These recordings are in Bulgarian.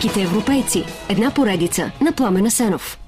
Великите европейци. Една поредица на Пламена Сенов.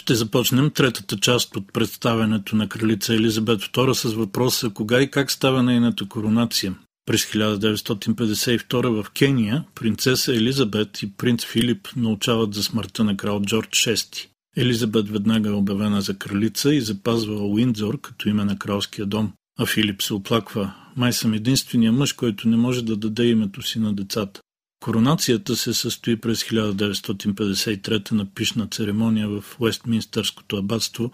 Ще започнем третата част от представянето на кралица Елизабет II с въпроса кога и как става нейната коронация. През 1952 в Кения принцеса Елизабет и принц Филип научават за смъртта на крал Джордж VI. Елизабет веднага е обявена за кралица и запазва Уиндзор като име на кралския дом, а Филип се оплаква. Май съм единствения мъж, който не може да даде името си на децата. Коронацията се състои през 1953 на пишна церемония в Уестминстърското абатство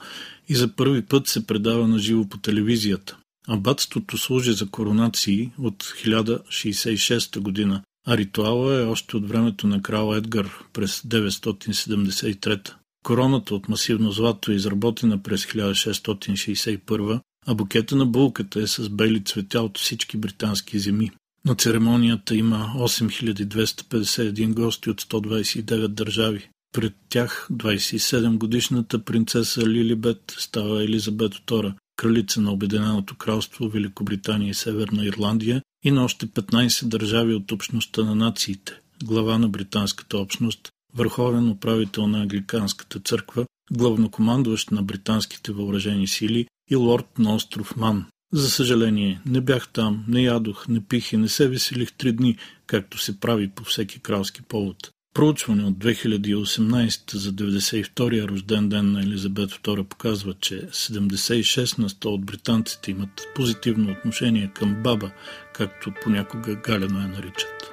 и за първи път се предава на живо по телевизията. Абатството служи за коронации от 1066 година, а ритуала е още от времето на крал Едгар през 973. Короната от масивно злато е изработена през 1661, а букета на булката е с бели цветя от всички британски земи. На церемонията има 8251 гости от 129 държави. Пред тях 27 годишната принцеса Лилибет става Елизабет II, кралица на Обединеното кралство Великобритания и Северна Ирландия и на още 15 държави от общността на нациите, глава на британската общност, върховен управител на Англиканската църква, главнокомандващ на британските въоръжени сили и лорд на остров Ман. За съжаление, не бях там, не ядох, не пих и не се веселих три дни, както се прави по всеки кралски повод. Проучване от 2018 за 92-я рожден ден на Елизабет II показва, че 76 на 100 от британците имат позитивно отношение към баба, както понякога галено я наричат.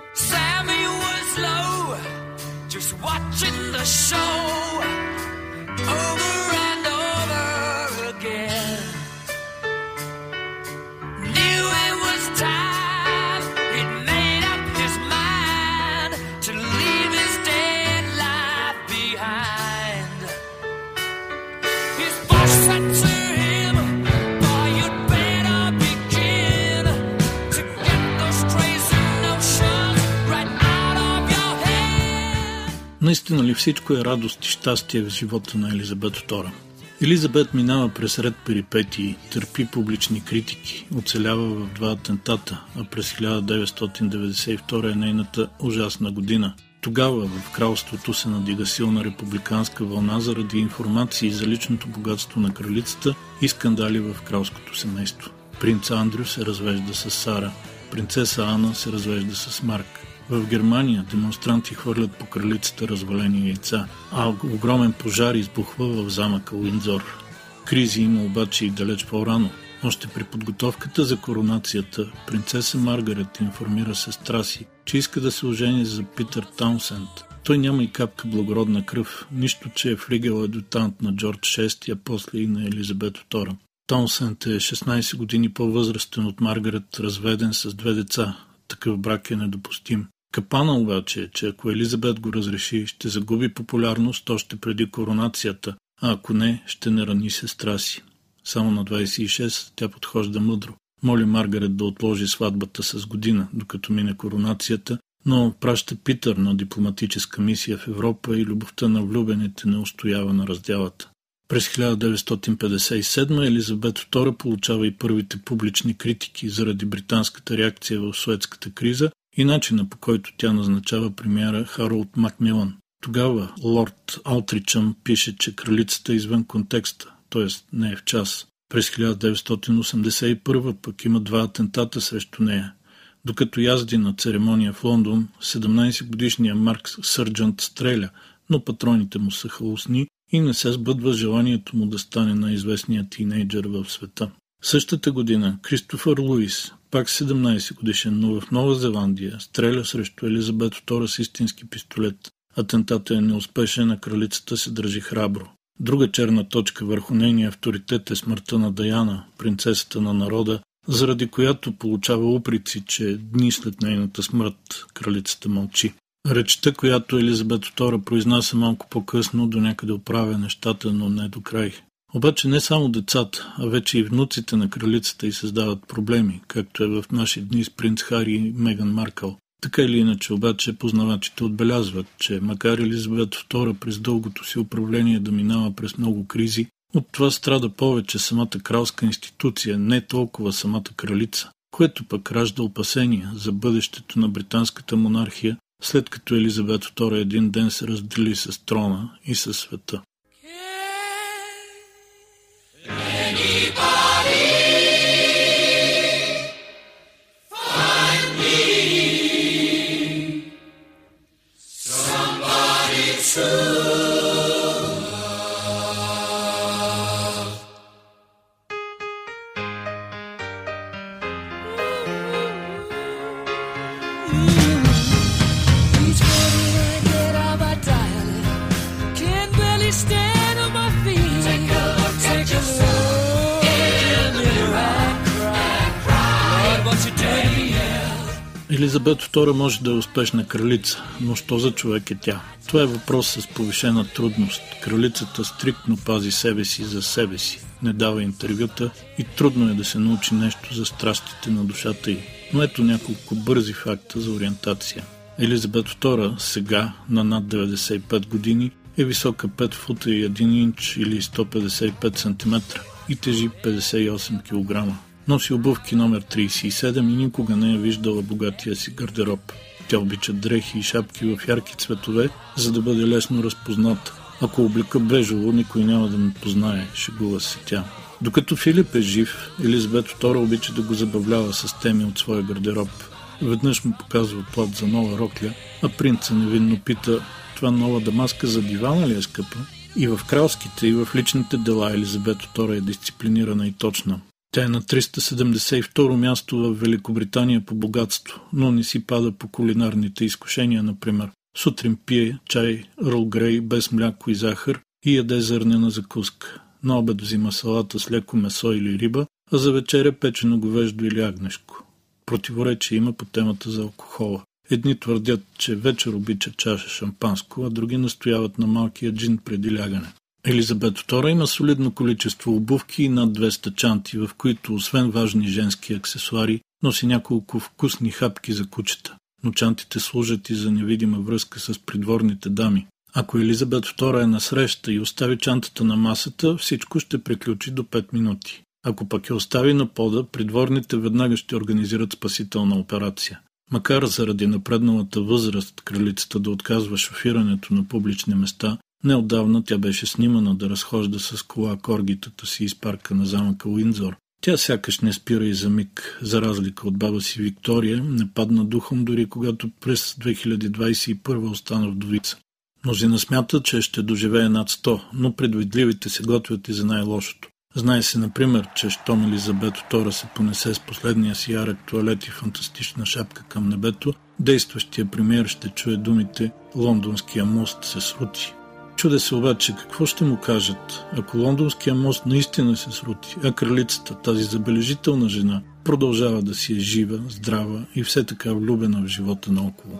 Just watching the show. Наистина ли всичко е радост и щастие в живота на Елизабет II? Елизабет минава през ред перипетии, търпи публични критики, оцелява в два атентата, а през 1992 е нейната ужасна година. Тогава в кралството се надига силна републиканска вълна заради информации за личното богатство на кралицата и скандали в кралското семейство. Принц Андрю се развежда с Сара, принцеса Ана се развежда с Марк. В Германия демонстранти хвърлят по кралицата развалени яйца, а огромен пожар избухва в замъка Уиндзор. Кризи има обаче и далеч по-рано. Още при подготовката за коронацията, принцеса Маргарет информира сестра си, че иска да се ожени за Питър Таунсенд. Той няма и капка благородна кръв, нищо, че е флигел адютант на Джордж VI, а после и на Елизабет II. Таунсенд е 16 години по-възрастен от Маргарет, разведен с две деца. Такъв брак е недопустим. Капана обаче е, че ако Елизабет го разреши, ще загуби популярност още преди коронацията, а ако не, ще не рани сестра си. Само на 26 тя подхожда мъдро. Моли Маргарет да отложи сватбата с година, докато мине коронацията, но праща Питър на дипломатическа мисия в Европа и любовта на влюбените не устоява на разделата. През 1957 Елизабет II получава и първите публични критики заради британската реакция в суетската криза и начина по който тя назначава премиера Харолд Макмилан. Тогава лорд Алтричъм пише, че кралицата е извън контекста, т.е. не е в час. През 1981 пък има два атентата срещу нея. Докато язди на церемония в Лондон, 17-годишният Марк Сърджант стреля, но патроните му са хаосни и не се сбъдва желанието му да стане най-известният тинейджър в света. Същата година Кристофър Луис, пак 17 годишен, но в Нова Зеландия, стреля срещу Елизабет II с истински пистолет. Атентатът е неуспешен, а кралицата се държи храбро. Друга черна точка върху нейния авторитет е смъртта на Даяна, принцесата на народа, заради която получава уприци, че дни след нейната смърт кралицата мълчи. Речта, която Елизабет II произнася малко по-късно, до някъде оправя нещата, но не до край. Обаче не само децата, а вече и внуците на кралицата й създават проблеми, както е в наши дни с принц Хари и Меган Маркъл. Така или иначе, обаче, познавачите отбелязват, че макар Елизабет II през дългото си управление да минава през много кризи, от това страда повече самата кралска институция, не толкова самата кралица, което пък ражда опасения за бъдещето на британската монархия след като Елизабет II един ден се раздели с трона и със света. Елизабет II може да е успешна кралица, но що за човек е тя? Това е въпрос с повишена трудност. Кралицата стриктно пази себе си за себе си, не дава интервюта и трудно е да се научи нещо за страстите на душата й. Но ето няколко бързи факта за ориентация. Елизабет II сега, на над 95 години, е висока 5 фута и 1 инч или 155 см и тежи 58 кг. Носи обувки номер 37 и никога не е виждала богатия си гардероб. Тя обича дрехи и шапки в ярки цветове, за да бъде лесно разпозната. Ако облика бежово, никой няма да ме познае, шегува се тя. Докато Филип е жив, Елизабет II обича да го забавлява с теми от своя гардероб. Веднъж му показва плат за нова рокля, а принца невинно пита, това нова дамаска за дивана ли е скъпа? И в кралските, и в личните дела Елизабет II е дисциплинирана и точна. Тя е на 372 място в Великобритания по богатство, но не си пада по кулинарните изкушения, например. Сутрин пие чай Рол Грей без мляко и захар и яде зърнена закуска. На обед взима салата с леко месо или риба, а за вечеря печено говеждо или агнешко. Противоречие има по темата за алкохола. Едни твърдят, че вечер обича чаша шампанско, а други настояват на малкия джин преди лягане. Елизабет II има солидно количество обувки и над 200 чанти, в които, освен важни женски аксесуари, носи няколко вкусни хапки за кучета. Но чантите служат и за невидима връзка с придворните дами. Ако Елизабет II е на среща и остави чантата на масата, всичко ще приключи до 5 минути. Ако пък я остави на пода, придворните веднага ще организират спасителна операция. Макар заради напредналата възраст кралицата да отказва шофирането на публични места, Неотдавна тя беше снимана да разхожда с кола коргитата си из парка на замъка Уинзор. Тя сякаш не спира и за миг, за разлика от баба си Виктория, не падна духом дори когато през 2021 остана вдовица. Мнозина смятат, че ще доживее над 100, но предвидливите се готвят и за най-лошото. Знае се, например, че щом Елизабет II се понесе с последния си ярък туалет и фантастична шапка към небето, действащия премиер ще чуе думите «Лондонския мост се срути». Чуде се обаче какво ще му кажат, ако лондонския мост наистина се срути, а кралицата, тази забележителна жена, продължава да си е жива, здрава и все така влюбена в живота наоколо.